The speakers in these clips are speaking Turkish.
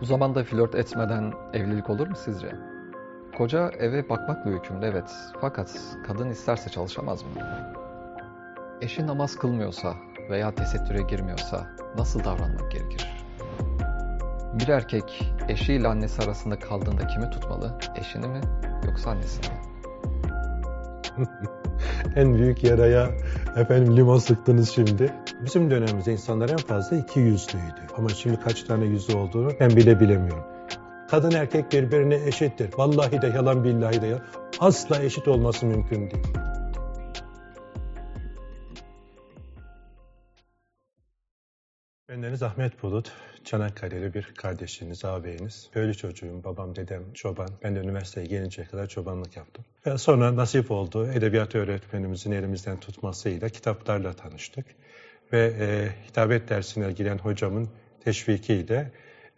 Bu zamanda flört etmeden evlilik olur mu sizce? Koca eve bakmakla yükümlü evet. Fakat kadın isterse çalışamaz mı? Eşi namaz kılmıyorsa veya tesettüre girmiyorsa nasıl davranmak gerekir? Bir erkek eşiyle annesi arasında kaldığında kimi tutmalı? Eşini mi yoksa annesini mi? en büyük yaraya efendim limon sıktınız şimdi. Bizim dönemimizde insanlar en fazla iki yüzlüydü. Ama şimdi kaç tane yüzlü olduğunu ben bile bilemiyorum. Kadın erkek birbirine eşittir. Vallahi de yalan billahi de yalan. Asla eşit olması mümkün değil. Bendeniz Ahmet Bulut, Çanakkale'li bir kardeşiniz, ağabeyiniz. Köylü çocuğum, babam, dedem çoban. Ben de üniversiteye gelinceye kadar çobanlık yaptım. Ve sonra nasip oldu, edebiyat öğretmenimizin elimizden tutmasıyla kitaplarla tanıştık. Ve e, hitabet dersine giren hocamın teşvikiyle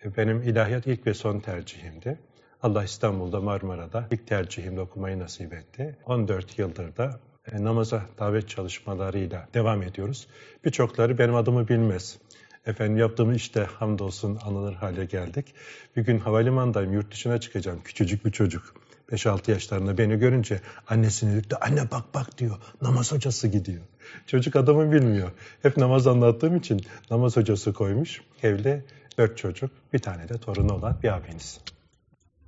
e, benim ilahiyat ilk ve son tercihimdi. Allah İstanbul'da Marmara'da ilk tercihimde okumayı nasip etti. 14 yıldır da e, namaza davet çalışmalarıyla devam ediyoruz. Birçokları benim adımı bilmez. Efendim yaptığım işte hamdolsun anılır hale geldik. Bir gün havalimanındayım, yurt dışına çıkacağım. Küçücük bir çocuk. 5-6 yaşlarında beni görünce annesini döktü. Anne bak bak diyor. Namaz hocası gidiyor. Çocuk adamı bilmiyor. Hep namaz anlattığım için namaz hocası koymuş. Evde dört çocuk, bir tane de torunu olan bir abiniz.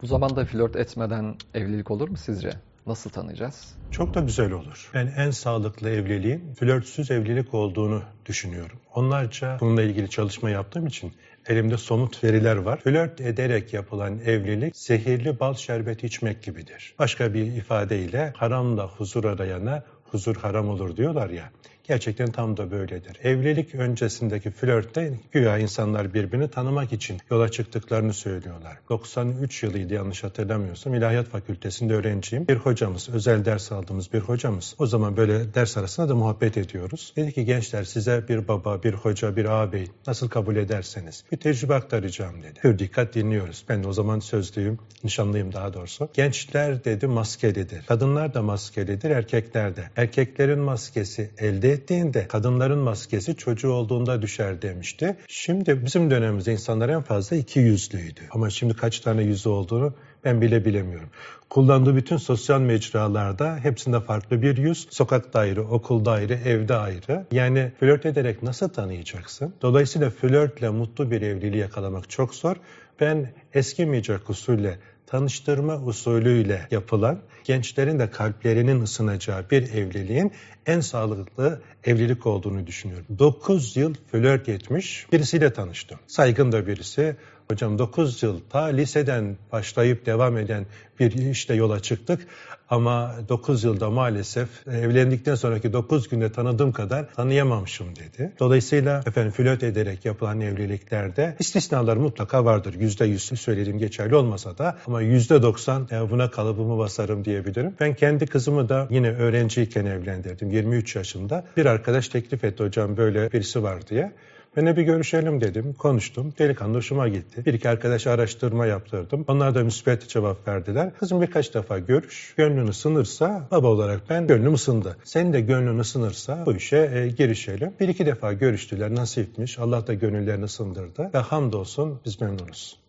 Bu zamanda flört etmeden evlilik olur mu sizce? Nasıl tanıyacağız? Çok da güzel olur. Ben en sağlıklı evliliğin flörtsüz evlilik olduğunu düşünüyorum. Onlarca bununla ilgili çalışma yaptığım için elimde somut veriler var. Flört ederek yapılan evlilik zehirli bal şerbeti içmek gibidir. Başka bir ifadeyle haramla huzur arayana huzur haram olur diyorlar ya. Gerçekten tam da böyledir. Evlilik öncesindeki flörtte güya insanlar birbirini tanımak için yola çıktıklarını söylüyorlar. 93 yılıydı yanlış hatırlamıyorsam. İlahiyat Fakültesi'nde öğrenciyim. Bir hocamız, özel ders aldığımız bir hocamız. O zaman böyle ders arasında da muhabbet ediyoruz. Dedi ki gençler size bir baba, bir hoca, bir ağabey nasıl kabul ederseniz bir tecrübe aktaracağım dedi. Bir dikkat dinliyoruz. Ben de o zaman sözlüyüm, nişanlıyım daha doğrusu. Gençler dedi maskelidir. Kadınlar da maskelidir, erkekler de. Erkeklerin maskesi elde ettiğinde kadınların maskesi çocuğu olduğunda düşer demişti. Şimdi bizim dönemimizde insanlar en fazla iki yüzlüydü. Ama şimdi kaç tane yüzü olduğunu ben bile bilemiyorum. Kullandığı bütün sosyal mecralarda hepsinde farklı bir yüz. Sokakta ayrı, okulda ayrı, evde ayrı. Yani flört ederek nasıl tanıyacaksın? Dolayısıyla flörtle mutlu bir evliliği yakalamak çok zor. Ben eskimeyecek usulle tanıştırma usulüyle yapılan, gençlerin de kalplerinin ısınacağı bir evliliğin en sağlıklı evlilik olduğunu düşünüyorum. 9 yıl flört etmiş birisiyle tanıştım. Saygın da birisi. Hocam 9 yıl ta liseden başlayıp devam eden bir işte yola çıktık. Ama 9 yılda maalesef evlendikten sonraki 9 günde tanıdığım kadar tanıyamamışım dedi. Dolayısıyla efendim flört ederek yapılan evliliklerde istisnalar mutlaka vardır. %100 söylediğim geçerli olmasa da ama %90 buna kalıbımı basarım diyebilirim. Ben kendi kızımı da yine öğrenciyken evlendirdim. 23 yaşında. Bir arkadaş teklif etti hocam böyle birisi var diye. Ben bir görüşelim dedim. Konuştum. Delikanlı hoşuma gitti. Bir iki arkadaş araştırma yaptırdım. Onlar da müspet cevap verdiler. Kızım birkaç defa görüş. Gönlün ısınırsa baba olarak ben gönlüm ısındı. Senin de gönlün ısınırsa bu işe e, girişelim. Bir iki defa görüştüler. Nasipmiş. Allah da gönüllerini ısındırdı. Ve hamdolsun biz memnunuz.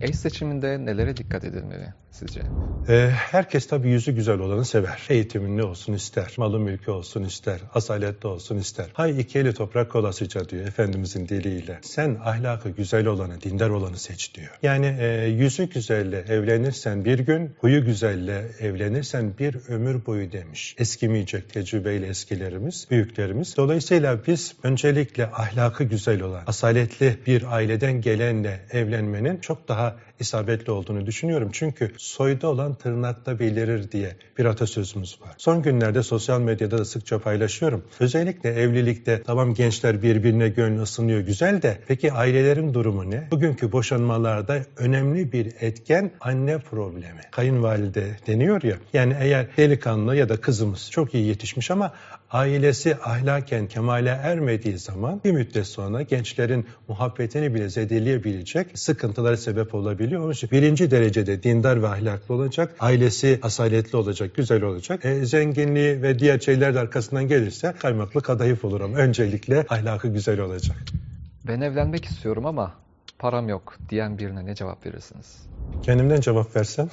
Eş seçiminde nelere dikkat edilmeli sizce? Ee, herkes tabii yüzü güzel olanı sever. Eğitimin ne olsun ister, malı mülkü olsun ister, asaletli olsun ister. Hay iki eli toprak olasıca diyor Efendimizin diliyle. Sen ahlakı güzel olanı, dindar olanı seç diyor. Yani e, yüzü güzelle evlenirsen bir gün, huyu güzelle evlenirsen bir ömür boyu demiş. Eskimeyecek tecrübeyle eskilerimiz, büyüklerimiz. Dolayısıyla biz öncelikle ahlakı güzel olan, asaletli bir aileden gelenle evlenmenin çok daha isabetli olduğunu düşünüyorum. Çünkü soyda olan tırnakta belirir diye bir atasözümüz var. Son günlerde sosyal medyada da sıkça paylaşıyorum. Özellikle evlilikte tamam gençler birbirine gönlü ısınıyor güzel de peki ailelerin durumu ne? Bugünkü boşanmalarda önemli bir etken anne problemi. Kayınvalide deniyor ya. Yani eğer delikanlı ya da kızımız çok iyi yetişmiş ama ailesi ahlaken kemale ermediği zaman bir müddet sonra gençlerin muhabbetini bile zedeleyebilecek sıkıntılara sebep olabiliyor. İçin birinci derecede dindar ve ahlaklı olacak, ailesi asaletli olacak, güzel olacak. E, zenginliği ve diğer şeyler de arkasından gelirse kaymaklı kadayıf olur ama öncelikle ahlakı güzel olacak. Ben evlenmek istiyorum ama param yok diyen birine ne cevap verirsiniz? Kendimden cevap versem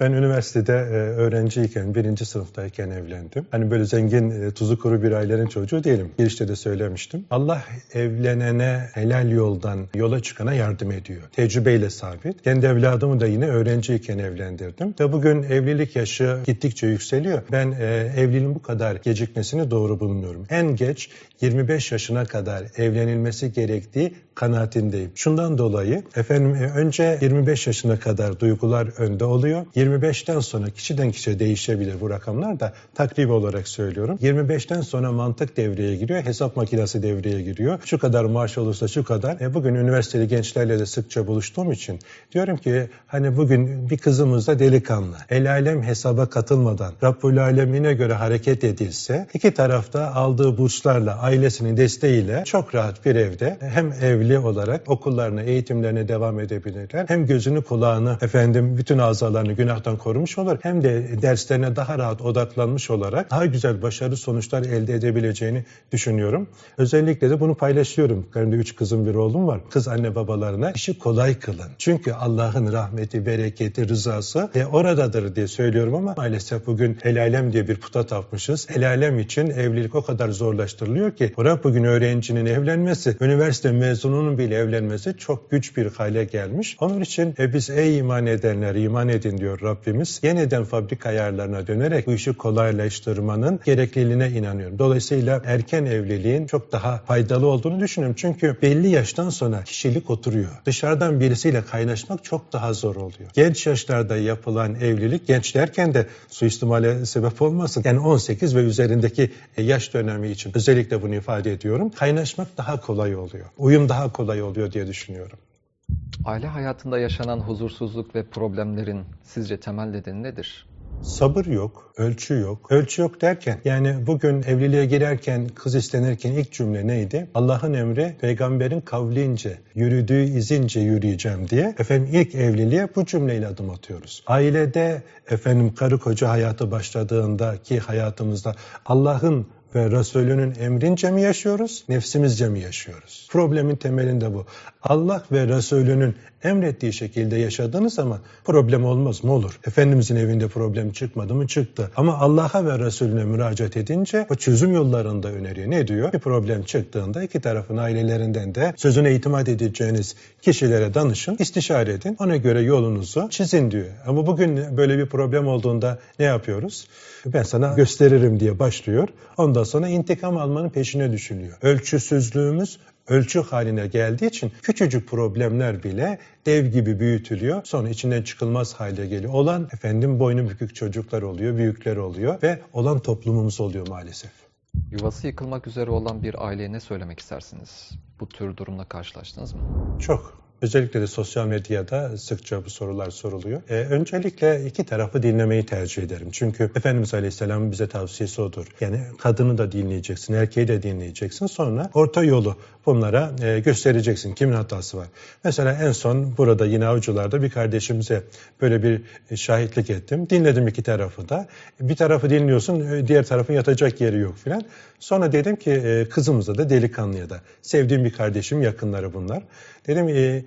ben üniversitede e, öğrenciyken, birinci sınıftayken evlendim. Hani böyle zengin, e, tuzu kuru bir ailenin çocuğu değilim. Girişte de söylemiştim. Allah evlenene, helal yoldan yola çıkana yardım ediyor. Tecrübeyle sabit. Kendi evladımı da yine öğrenciyken evlendirdim. Ve bugün evlilik yaşı gittikçe yükseliyor. Ben e, evliliğin bu kadar gecikmesini doğru bulmuyorum. En geç 25 yaşına kadar evlenilmesi gerektiği kanaatindeyim. Şundan dolayı efendim önce 25 yaşına kadar duygular önde oluyor. 25'ten sonra kişiden kişiye değişebilir bu rakamlar da takribi olarak söylüyorum. 25'ten sonra mantık devreye giriyor, hesap makinesi devreye giriyor. Şu kadar maaş olursa şu kadar. E bugün üniversiteli gençlerle de sıkça buluştuğum için diyorum ki hani bugün bir kızımız da delikanlı. El alem hesaba katılmadan Rabbul Alemine göre hareket edilse iki tarafta aldığı burslarla ailesinin desteğiyle çok rahat bir evde hem evli olarak okullarına, eğitimlerine devam edebilirler. Hem gözünü kulağını efendim bütün azalarını günahtan korumuş olur hem de derslerine daha rahat odaklanmış olarak daha güzel başarı sonuçlar elde edebileceğini düşünüyorum. Özellikle de bunu paylaşıyorum. Benim de üç kızım bir oğlum var. Kız anne babalarına işi kolay kılın. Çünkü Allah'ın rahmeti, bereketi, rızası e, oradadır diye söylüyorum ama maalesef bugün el alem diye bir puta tapmışız. El alem için evlilik o kadar zorlaştırılıyor ki Bırak bugün öğrencinin evlenmesi, üniversite mezununun bile evlenmesi çok güç bir hale gelmiş. Onun için e, biz ey iman edenler iman edin diyor Rabbimiz. Yeniden fabrika ayarlarına dönerek bu işi kolaylaştırmanın gerekliliğine inanıyorum. Dolayısıyla erken evliliğin çok daha faydalı olduğunu düşünüyorum. Çünkü belli yaştan sonra kişilik oturuyor. Dışarıdan birisiyle kaynaşmak çok daha zor oluyor. Genç yaşlarda yapılan evlilik, genç derken de suistimale sebep olmasın. Yani 18 ve üzerindeki e, yaş dönemi için özellikle bunu ifade ediyorum. Kaynaşmak daha kolay oluyor. Uyum daha kolay oluyor diye düşünüyorum. Aile hayatında yaşanan huzursuzluk ve problemlerin sizce temel nedeni nedir? Sabır yok, ölçü yok. Ölçü yok derken yani bugün evliliğe girerken, kız istenirken ilk cümle neydi? Allah'ın emri peygamberin kavlince, yürüdüğü izince yürüyeceğim diye. Efendim ilk evliliğe bu cümleyle adım atıyoruz. Ailede efendim karı koca hayatı başladığındaki hayatımızda Allah'ın ve Resulünün emrince mi yaşıyoruz, nefsimizce mi yaşıyoruz? Problemin temelinde bu. Allah ve Resulünün emrettiği şekilde yaşadığınız zaman problem olmaz mı olur? Efendimizin evinde problem çıkmadı mı çıktı. Ama Allah'a ve Resulüne müracaat edince o çözüm yollarında öneriyor. Ne diyor? Bir problem çıktığında iki tarafın ailelerinden de sözüne itimat edeceğiniz kişilere danışın, istişare edin. Ona göre yolunuzu çizin diyor. Ama bugün böyle bir problem olduğunda ne yapıyoruz? Ben sana gösteririm diye başlıyor. Ondan sonra intikam almanın peşine düşülüyor. Ölçüsüzlüğümüz ölçü haline geldiği için küçücük problemler bile dev gibi büyütülüyor. Sonra içinden çıkılmaz hale geliyor. Olan efendim boynu bükük çocuklar oluyor, büyükler oluyor ve olan toplumumuz oluyor maalesef. Yuvası yıkılmak üzere olan bir aileye ne söylemek istersiniz? Bu tür durumla karşılaştınız mı? Çok. Özellikle de sosyal medyada sıkça bu sorular soruluyor. Ee, öncelikle iki tarafı dinlemeyi tercih ederim. Çünkü Efendimiz Aleyhisselam'ın bize tavsiyesi odur. Yani kadını da dinleyeceksin, erkeği de dinleyeceksin. Sonra orta yolu bunlara e, göstereceksin. Kimin hatası var? Mesela en son burada yine avcılarda bir kardeşimize böyle bir şahitlik ettim. Dinledim iki tarafı da. Bir tarafı dinliyorsun, e, diğer tarafın yatacak yeri yok filan. Sonra dedim ki e, kızımıza da delikanlıya da. Sevdiğim bir kardeşim, yakınları bunlar. Dedim e,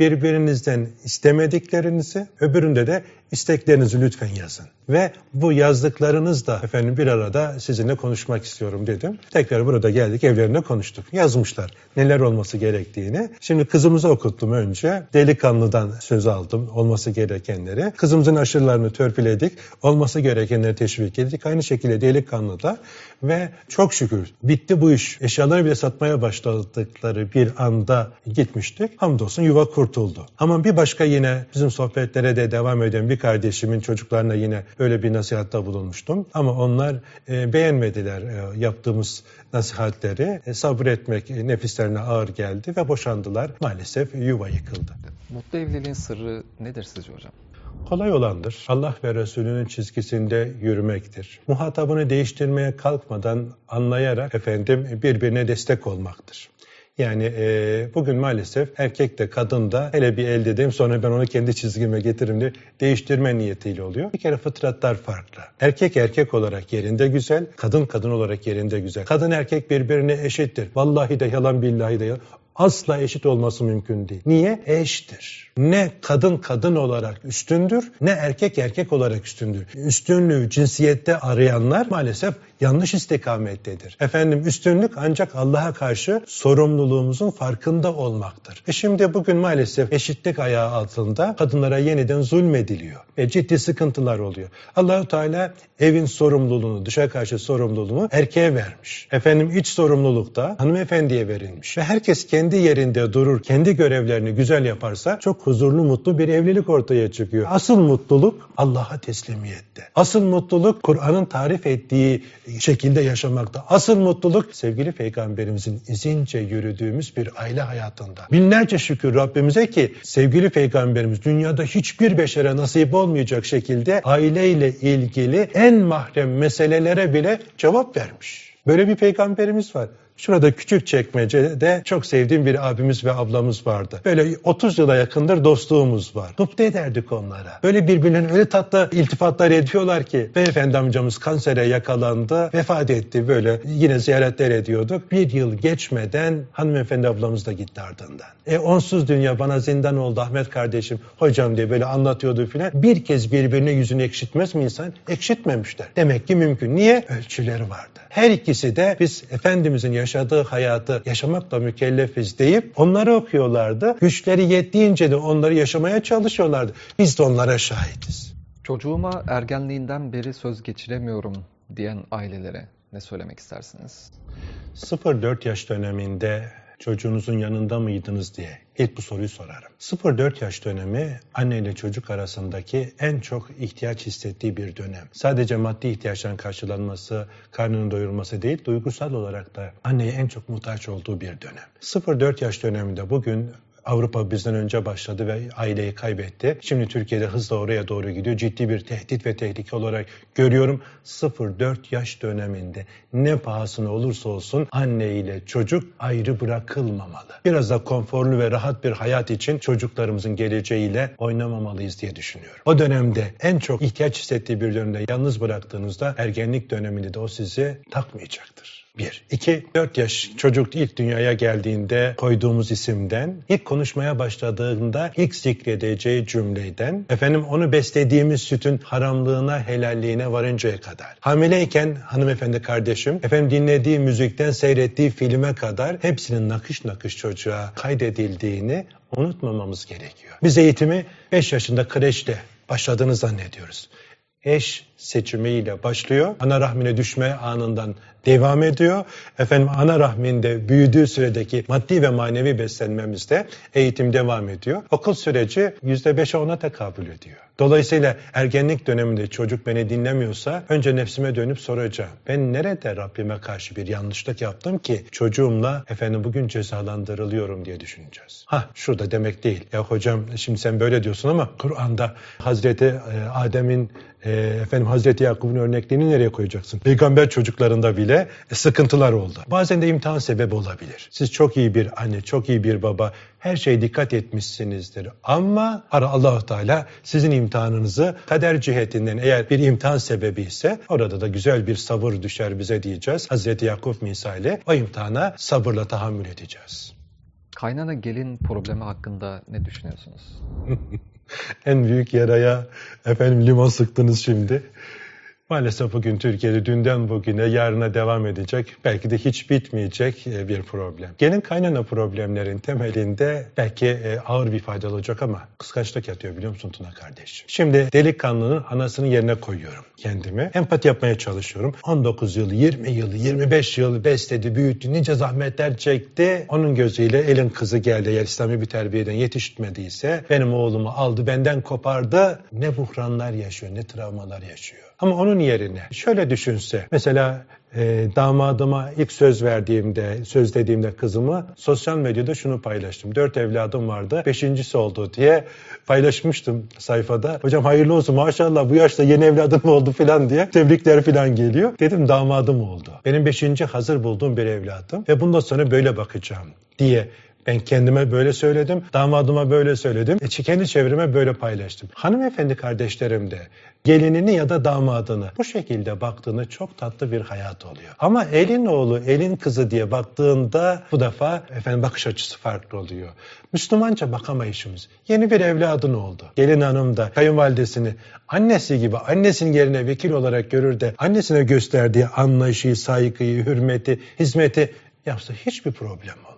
birbirinizden istemediklerinizi, öbüründe de isteklerinizi lütfen yazın. Ve bu yazdıklarınız da efendim bir arada sizinle konuşmak istiyorum dedim. Tekrar burada geldik evlerinde konuştuk. Yazmışlar neler olması gerektiğini. Şimdi kızımıza okuttum önce. Delikanlıdan söz aldım olması gerekenleri. Kızımızın aşırılarını törpüledik. Olması gerekenleri teşvik ettik. Aynı şekilde delikanlı da ve çok şükür bitti bu iş. Eşyaları bile satmaya başladıkları bir anda gitmiştik. Hamdolsun yuva kurtuldu. Ama bir başka yine bizim sohbetlere de devam eden bir kardeşimin çocuklarına yine böyle bir nasihatta bulunmuştum. Ama onlar e, beğenmediler e, yaptığımız nasihatleri. E, sabretmek nefislerine ağır geldi ve boşandılar. Maalesef yuva yıkıldı. Mutlu evliliğin sırrı nedir sizce hocam? kolay olandır. Allah ve Resulünün çizgisinde yürümektir. Muhatabını değiştirmeye kalkmadan anlayarak efendim birbirine destek olmaktır. Yani e, bugün maalesef erkek de kadın da hele bir elde edeyim sonra ben onu kendi çizgime getiririm diye değiştirme niyetiyle oluyor. Bir kere fıtratlar farklı. Erkek erkek olarak yerinde güzel, kadın kadın olarak yerinde güzel. Kadın erkek birbirine eşittir. Vallahi de yalan billahi de yalan. Asla eşit olması mümkün değil. Niye? Eştir. Ne kadın kadın olarak üstündür ne erkek erkek olarak üstündür. Üstünlüğü cinsiyette arayanlar maalesef yanlış istikamettedir. Efendim üstünlük ancak Allah'a karşı sorumluluğumuzun farkında olmaktır. E şimdi bugün maalesef eşitlik ayağı altında kadınlara yeniden zulmediliyor ve ciddi sıkıntılar oluyor. Allahu Teala evin sorumluluğunu, dışa karşı sorumluluğunu erkeğe vermiş. Efendim iç sorumluluk da hanımefendiye verilmiş. Ve herkes kendi yerinde durur, kendi görevlerini güzel yaparsa çok huzurlu, mutlu bir evlilik ortaya çıkıyor. Asıl mutluluk Allah'a teslimiyette. Asıl mutluluk Kur'an'ın tarif ettiği şekilde yaşamakta. Asıl mutluluk sevgili peygamberimizin izince yürüdüğümüz bir aile hayatında. Binlerce şükür Rabbimize ki sevgili peygamberimiz dünyada hiçbir beşere nasip olmayacak şekilde aileyle ilgili en mahrem meselelere bile cevap vermiş. Böyle bir peygamberimiz var. Şurada küçük çekmecede çok sevdiğim bir abimiz ve ablamız vardı. Böyle 30 yıla yakındır dostluğumuz var. Gıpta ederdik onlara. Böyle birbirlerine öyle tatlı iltifatlar ediyorlar ki beyefendi amcamız kansere yakalandı, vefat etti böyle yine ziyaretler ediyorduk. Bir yıl geçmeden hanımefendi ablamız da gitti ardından. E onsuz dünya bana zindan oldu Ahmet kardeşim hocam diye böyle anlatıyordu filan. Bir kez birbirine yüzünü ekşitmez mi insan? Ekşitmemişler. Demek ki mümkün. Niye? Ölçüleri vardı. Her ikisi de biz Efendimizin yaşadığı hayatı yaşamakla mükellefiz deyip onları okuyorlardı. Güçleri yettiğince de onları yaşamaya çalışıyorlardı. Biz de onlara şahitiz. Çocuğuma ergenliğinden beri söz geçiremiyorum diyen ailelere ne söylemek istersiniz? 0-4 yaş döneminde çocuğunuzun yanında mıydınız diye ilk bu soruyu sorarım. 0-4 yaş dönemi anne ile çocuk arasındaki en çok ihtiyaç hissettiği bir dönem. Sadece maddi ihtiyaçların karşılanması, karnının doyurulması değil, duygusal olarak da anneye en çok muhtaç olduğu bir dönem. 0-4 yaş döneminde bugün Avrupa bizden önce başladı ve aileyi kaybetti. Şimdi Türkiye'de hızla oraya doğru gidiyor. Ciddi bir tehdit ve tehlike olarak görüyorum. 0-4 yaş döneminde ne pahasına olursa olsun anne ile çocuk ayrı bırakılmamalı. Biraz da konforlu ve rahat bir hayat için çocuklarımızın geleceğiyle oynamamalıyız diye düşünüyorum. O dönemde en çok ihtiyaç hissettiği bir dönemde yalnız bıraktığınızda ergenlik döneminde de o sizi takmayacaktır. Bir. İki, dört yaş çocuk ilk dünyaya geldiğinde koyduğumuz isimden, ilk konuşmaya başladığında ilk zikredeceği cümleden, efendim onu beslediğimiz sütün haramlığına, helalliğine varıncaya kadar. Hamileyken hanımefendi kardeşim, efendim dinlediği müzikten seyrettiği filme kadar hepsinin nakış nakış çocuğa kaydedildiğini unutmamamız gerekiyor. Biz eğitimi 5 yaşında kreşte başladığını zannediyoruz eş seçimiyle başlıyor. Ana rahmine düşme anından devam ediyor. Efendim ana rahminde büyüdüğü süredeki maddi ve manevi beslenmemizde eğitim devam ediyor. Okul süreci %5'e ona tekabül ediyor. Dolayısıyla ergenlik döneminde çocuk beni dinlemiyorsa önce nefsime dönüp soracağım. Ben nerede Rabbime karşı bir yanlışlık yaptım ki çocuğumla efendim bugün cezalandırılıyorum diye düşüneceğiz. Ha şurada demek değil. Ya hocam şimdi sen böyle diyorsun ama Kur'an'da Hazreti e, Adem'in e, efendim Hazreti Yakup'un örnekliğini nereye koyacaksın? Peygamber çocuklarında bile e, sıkıntılar oldu. Bazen de imtihan sebebi olabilir. Siz çok iyi bir anne, çok iyi bir baba, her şeye dikkat etmişsinizdir. Ama allah Teala sizin imtihanınızı kader cihetinden eğer bir imtihan sebebi ise orada da güzel bir sabır düşer bize diyeceğiz. Hazreti Yakup misali o imtihana sabırla tahammül edeceğiz. Kaynana gelin problemi hakkında ne düşünüyorsunuz? en büyük yaraya efendim limon sıktınız şimdi. Maalesef bugün Türkiye'de dünden bugüne yarına devam edecek, belki de hiç bitmeyecek e, bir problem. Gelin kaynana problemlerin temelinde belki e, ağır bir faydalı olacak ama kıskançlık yatıyor biliyor musun Tuna kardeş? Şimdi delikanlının anasının yerine koyuyorum kendimi. Empati yapmaya çalışıyorum. 19 yıl, 20 yıl, 25 yıl besledi, büyüttü, nice zahmetler çekti. Onun gözüyle elin kızı geldi eğer İslami bir terbiyeden yetişmediyse benim oğlumu aldı, benden kopardı. Ne buhranlar yaşıyor, ne travmalar yaşıyor. Ama onun yerine şöyle düşünse, mesela e, damadıma ilk söz verdiğimde, söz dediğimde kızımı sosyal medyada şunu paylaştım. Dört evladım vardı, beşincisi oldu diye paylaşmıştım sayfada. Hocam hayırlı olsun maşallah bu yaşta yeni evladım oldu falan diye tebrikler falan geliyor. Dedim damadım oldu. Benim beşinci hazır bulduğum bir evladım ve bundan sonra böyle bakacağım diye Ben kendime böyle söyledim, damadıma böyle söyledim, e, kendi çevreme böyle paylaştım. Hanımefendi kardeşlerim de gelinini ya da damadını bu şekilde baktığını çok tatlı bir hayat oluyor. Ama elin oğlu, elin kızı diye baktığında bu defa efendim bakış açısı farklı oluyor. Müslümanca bakamayışımız. Yeni bir evladın oldu. Gelin hanım da kayınvalidesini annesi gibi annesinin yerine vekil olarak görür de annesine gösterdiği anlayışı, saygıyı, hürmeti, hizmeti yapsa hiçbir problem olmaz.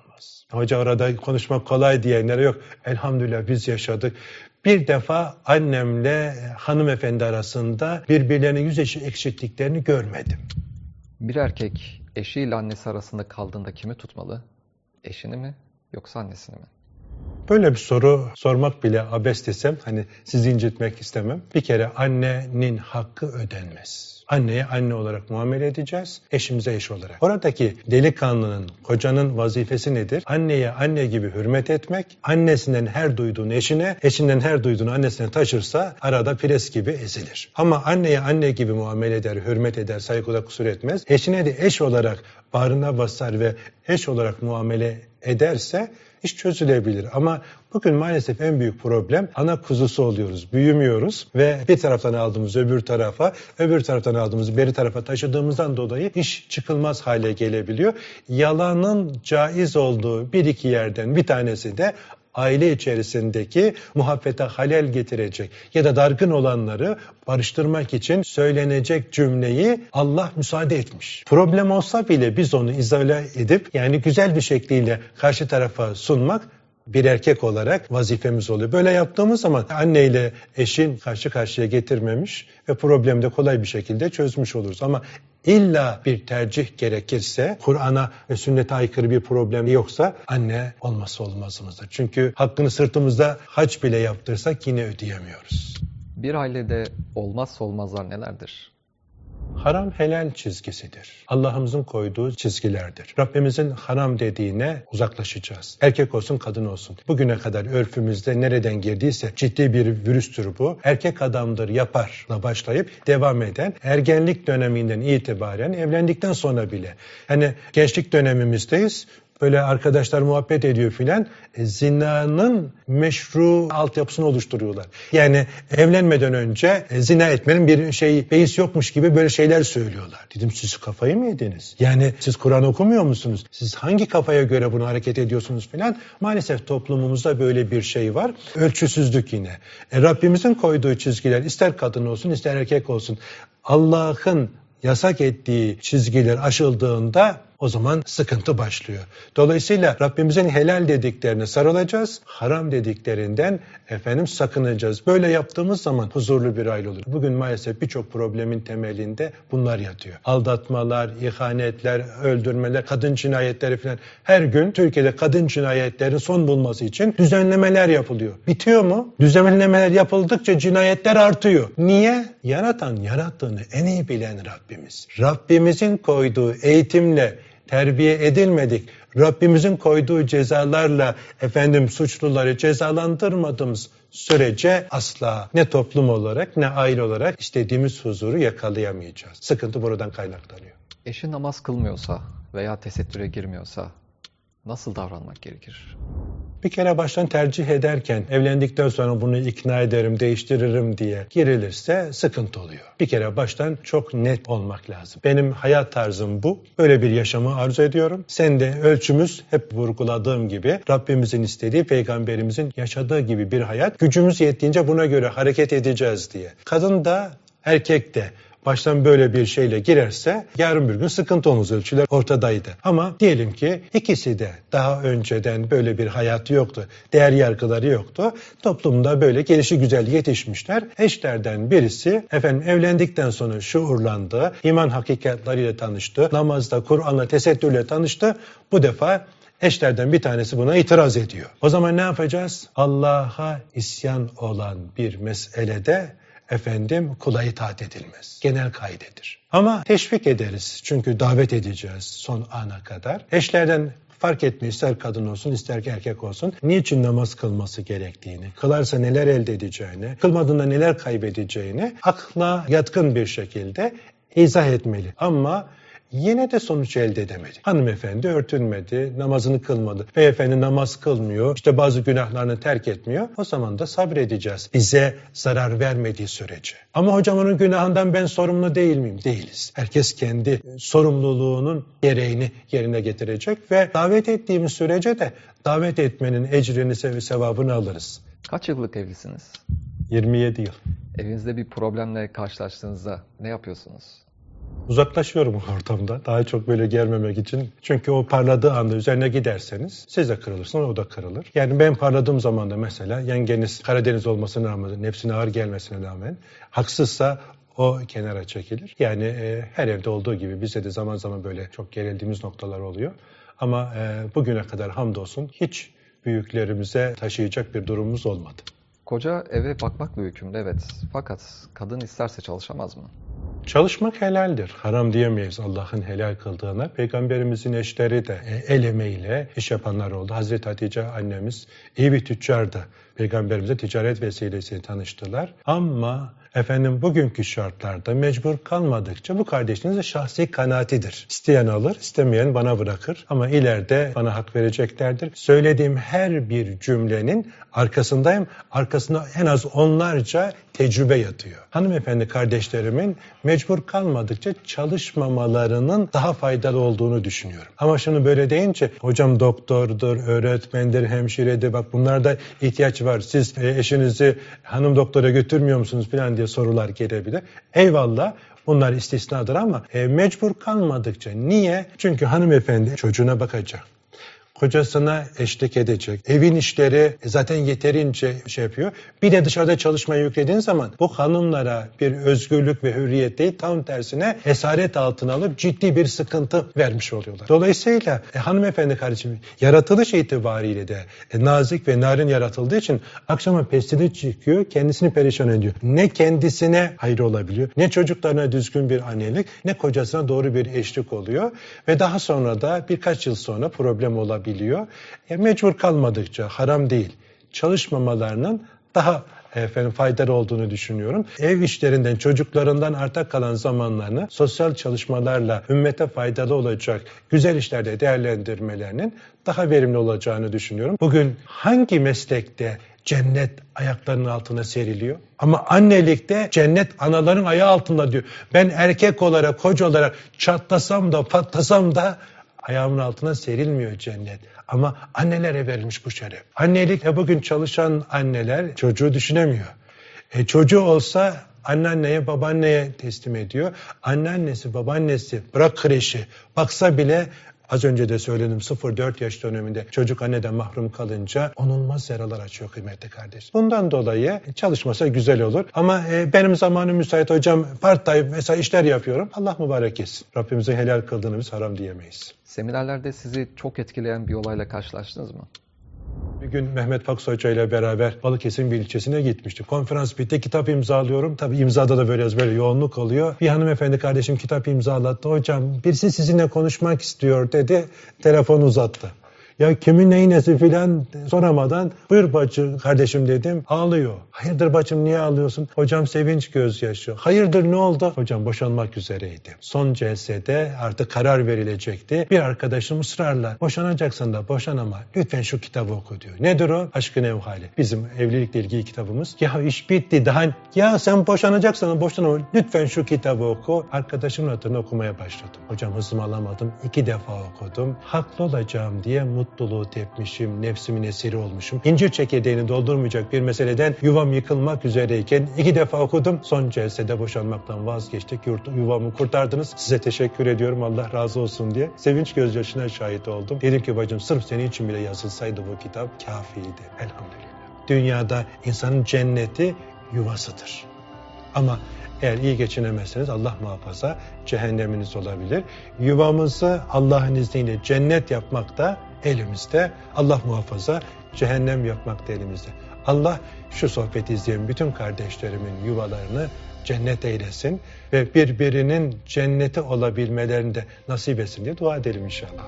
Hoca orada konuşmak kolay diyenlere yok. Elhamdülillah biz yaşadık. Bir defa annemle hanımefendi arasında birbirlerinin yüz eksikliklerini görmedim. Bir erkek eşiyle annesi arasında kaldığında kimi tutmalı? Eşini mi yoksa annesini mi? Böyle bir soru sormak bile abes desem hani sizi incitmek istemem. Bir kere annenin hakkı ödenmez. Anneye anne olarak muamele edeceğiz, eşimize eş olarak. Oradaki delikanlının, kocanın vazifesi nedir? Anneye anne gibi hürmet etmek, annesinden her duyduğunu eşine, eşinden her duyduğunu annesine taşırsa arada pres gibi ezilir. Ama anneye anne gibi muamele eder, hürmet eder, saygıda kusur etmez. Eşine de eş olarak bağrına basar ve eş olarak muamele ederse iş çözülebilir. Ama bugün maalesef en büyük problem ana kuzusu oluyoruz. Büyümüyoruz ve bir taraftan aldığımız öbür tarafa, öbür taraftan aldığımız beri tarafa taşıdığımızdan dolayı iş çıkılmaz hale gelebiliyor. Yalanın caiz olduğu bir iki yerden bir tanesi de aile içerisindeki muhabbete halel getirecek ya da dargın olanları barıştırmak için söylenecek cümleyi Allah müsaade etmiş. Problem olsa bile biz onu izole edip yani güzel bir şekliyle karşı tarafa sunmak bir erkek olarak vazifemiz oluyor. Böyle yaptığımız zaman anne ile eşin karşı karşıya getirmemiş ve problemi de kolay bir şekilde çözmüş oluruz. Ama illa bir tercih gerekirse, Kur'an'a ve sünnete aykırı bir problem yoksa anne olması olmazımızdır. Çünkü hakkını sırtımızda haç bile yaptırsak yine ödeyemiyoruz. Bir ailede olmazsa olmazlar nelerdir? Haram helal çizgisidir. Allah'ımızın koyduğu çizgilerdir. Rabbimizin haram dediğine uzaklaşacağız. Erkek olsun kadın olsun. Bugüne kadar örfümüzde nereden girdiyse ciddi bir virüstür bu. Erkek adamdır yaparla başlayıp devam eden ergenlik döneminden itibaren evlendikten sonra bile. Hani gençlik dönemimizdeyiz böyle arkadaşlar muhabbet ediyor filan. E, zinanın meşru altyapısını oluşturuyorlar. Yani evlenmeden önce e, zina etmenin bir şey beis yokmuş gibi böyle şeyler söylüyorlar. Dedim siz kafayı mı yediniz? Yani siz Kur'an okumuyor musunuz? Siz hangi kafaya göre bunu hareket ediyorsunuz filan? Maalesef toplumumuzda böyle bir şey var. Ölçüsüzlük yine. E, Rabbimizin koyduğu çizgiler ister kadın olsun ister erkek olsun Allah'ın yasak ettiği çizgiler aşıldığında o zaman sıkıntı başlıyor. Dolayısıyla Rabbimizin helal dediklerine sarılacağız, haram dediklerinden efendim sakınacağız. Böyle yaptığımız zaman huzurlu bir aile olur. Bugün maalesef birçok problemin temelinde bunlar yatıyor. Aldatmalar, ihanetler, öldürmeler, kadın cinayetleri falan. Her gün Türkiye'de kadın cinayetlerin son bulması için düzenlemeler yapılıyor. Bitiyor mu? Düzenlemeler yapıldıkça cinayetler artıyor. Niye? Yaratan yarattığını en iyi bilen Rabbimiz. Rabbimizin koyduğu eğitimle terbiye edilmedik. Rabbimizin koyduğu cezalarla efendim suçluları cezalandırmadığımız sürece asla ne toplum olarak ne aile olarak istediğimiz huzuru yakalayamayacağız. Sıkıntı buradan kaynaklanıyor. Eşi namaz kılmıyorsa veya tesettüre girmiyorsa nasıl davranmak gerekir? Bir kere baştan tercih ederken evlendikten sonra bunu ikna ederim, değiştiririm diye girilirse sıkıntı oluyor. Bir kere baştan çok net olmak lazım. Benim hayat tarzım bu. Böyle bir yaşamı arzu ediyorum. Sen de ölçümüz hep vurguladığım gibi Rabbimizin istediği, peygamberimizin yaşadığı gibi bir hayat. Gücümüz yettiğince buna göre hareket edeceğiz diye. Kadın da erkek de baştan böyle bir şeyle girerse yarın bir gün sıkıntı olmaz ölçüler ortadaydı. Ama diyelim ki ikisi de daha önceden böyle bir hayatı yoktu. Değer yargıları yoktu. Toplumda böyle gelişi güzel yetişmişler. Eşlerden birisi efendim evlendikten sonra şuurlandı. iman hakikatleriyle tanıştı. Namazda, Kur'an'la, tesettürle tanıştı. Bu defa Eşlerden bir tanesi buna itiraz ediyor. O zaman ne yapacağız? Allah'a isyan olan bir meselede efendim kula itaat edilmez. Genel kaidedir. Ama teşvik ederiz çünkü davet edeceğiz son ana kadar. Eşlerden fark etmiyor ister kadın olsun ister erkek olsun niçin namaz kılması gerektiğini, kılarsa neler elde edeceğini, kılmadığında neler kaybedeceğini akla yatkın bir şekilde izah etmeli. Ama Yine de sonuç elde edemedi. Hanımefendi örtünmedi, namazını kılmadı. Beyefendi namaz kılmıyor, işte bazı günahlarını terk etmiyor. O zaman da sabredeceğiz. Bize zarar vermediği sürece. Ama hocam onun günahından ben sorumlu değil miyim? Değiliz. Herkes kendi sorumluluğunun gereğini yerine getirecek ve davet ettiğimiz sürece de davet etmenin ecrini ve sevabını alırız. Kaç yıllık evlisiniz? 27 yıl. Evinizde bir problemle karşılaştığınızda ne yapıyorsunuz? Uzaklaşıyorum o ortamda. Daha çok böyle gelmemek için. Çünkü o parladığı anda üzerine giderseniz siz de kırılırsınız, o da kırılır. Yani ben parladığım zaman da mesela yengeniz Karadeniz olmasına rağmen, nefsine ağır gelmesine rağmen haksızsa o kenara çekilir. Yani e, her evde olduğu gibi bizde de zaman zaman böyle çok gerildiğimiz noktalar oluyor. Ama e, bugüne kadar hamdolsun hiç büyüklerimize taşıyacak bir durumumuz olmadı. Koca eve bakmakla yükümlü evet. Fakat kadın isterse çalışamaz mı? Çalışmak helaldir. Haram diyemeyiz Allah'ın helal kıldığına. Peygamberimizin eşleri de e, el emeğiyle iş yapanlar oldu. Hazreti Hatice annemiz iyi bir tüccardı. Peygamberimize ticaret vesilesiyle tanıştılar. Ama efendim bugünkü şartlarda mecbur kalmadıkça bu kardeşinizin şahsi kanaatidir. İsteyen alır, istemeyen bana bırakır. Ama ileride bana hak vereceklerdir. Söylediğim her bir cümlenin arkasındayım. Arkasında en az onlarca tecrübe yatıyor. Hanımefendi kardeşlerimin mecbur kalmadıkça çalışmamalarının daha faydalı olduğunu düşünüyorum. Ama şunu böyle deyince hocam doktordur, öğretmendir, hemşiredir bak bunlarda ihtiyaç var. Siz e, eşinizi hanım doktora götürmüyor musunuz falan diye sorular gelebilir. Eyvallah bunlar istisnadır ama e, mecbur kalmadıkça. Niye? Çünkü hanımefendi çocuğuna bakacak kocasına eşlik edecek. Evin işleri zaten yeterince şey yapıyor. Bir de dışarıda çalışmayı yüklediğin zaman bu hanımlara bir özgürlük ve hürriyet değil tam tersine esaret altına alıp ciddi bir sıkıntı vermiş oluyorlar. Dolayısıyla e, hanımefendi kardeşim yaratılış itibariyle de e, nazik ve narin yaratıldığı için akşama pestili çıkıyor kendisini perişan ediyor. Ne kendisine hayır olabiliyor ne çocuklarına düzgün bir annelik ne kocasına doğru bir eşlik oluyor ve daha sonra da birkaç yıl sonra problem olabiliyor biliyor. E, mecbur kalmadıkça haram değil. Çalışmamalarının daha efendim faydalı olduğunu düşünüyorum. Ev işlerinden, çocuklarından arta kalan zamanlarını sosyal çalışmalarla ümmete faydalı olacak güzel işlerde değerlendirmelerinin daha verimli olacağını düşünüyorum. Bugün hangi meslekte cennet ayaklarının altına seriliyor. Ama annelikte cennet anaların ayağı altında diyor. Ben erkek olarak, koca olarak çatlasam da patlasam da ayağımın altına serilmiyor cennet. Ama annelere verilmiş bu şeref. Annelikle bugün çalışan anneler çocuğu düşünemiyor. E, çocuğu olsa anneanneye, babaanneye teslim ediyor. Anneannesi, babaannesi bırak kreşi baksa bile Az önce de söyledim 0-4 yaş döneminde çocuk anneden mahrum kalınca onulmaz yaralar açıyor kıymetli kardeş. Bundan dolayı çalışmasa güzel olur. Ama e, benim zamanım müsait hocam part time mesela işler yapıyorum. Allah mübarek etsin. Rabbimizin helal kıldığını biz haram diyemeyiz. Seminerlerde sizi çok etkileyen bir olayla karşılaştınız mı? Bir gün Mehmet Faksı Hoca ile beraber Balıkesir'in bir ilçesine gitmiştik. Konferans bitti, kitap imzalıyorum. Tabii imzada da böyle böyle yoğunluk oluyor. Bir hanımefendi kardeşim kitap imzalattı. Hocam birisi sizinle konuşmak istiyor dedi. Telefon uzattı. Ya kimin neyi nesi filan soramadan buyur bacı kardeşim dedim ağlıyor. Hayırdır bacım niye ağlıyorsun? Hocam sevinç gözyaşı. Hayırdır ne oldu? Hocam boşanmak üzereydi. Son celsede artık karar verilecekti. Bir arkadaşım ısrarla boşanacaksın da boşan ama lütfen şu kitabı oku diyor. Nedir o? Aşkın Evhali. Bizim evlilikle ilgili kitabımız. Ya iş bitti daha ya sen boşanacaksan boşan ama lütfen şu kitabı oku. Arkadaşımın adını okumaya başladım. Hocam hızımı alamadım. iki defa okudum. Haklı olacağım diye mutlu mutluluğu tepmişim, nefsimin esiri olmuşum. İncir çekirdeğini doldurmayacak bir meseleden yuvam yıkılmak üzereyken iki defa okudum. Son celsede boşanmaktan vazgeçtik. Yuvamı kurtardınız. Size teşekkür ediyorum. Allah razı olsun diye. Sevinç gözyaşına şahit oldum. Dedim ki bacım sırf senin için bile yazılsaydı bu kitap kafiydi. Elhamdülillah. Dünyada insanın cenneti yuvasıdır. Ama eğer iyi geçinemezseniz Allah muhafaza cehenneminiz olabilir. Yuvamızı Allah'ın izniyle cennet yapmak da elimizde. Allah muhafaza cehennem yapmak da elimizde. Allah şu sohbeti izleyen bütün kardeşlerimin yuvalarını cennet eylesin ve birbirinin cenneti olabilmelerini de nasip etsin diye dua edelim inşallah.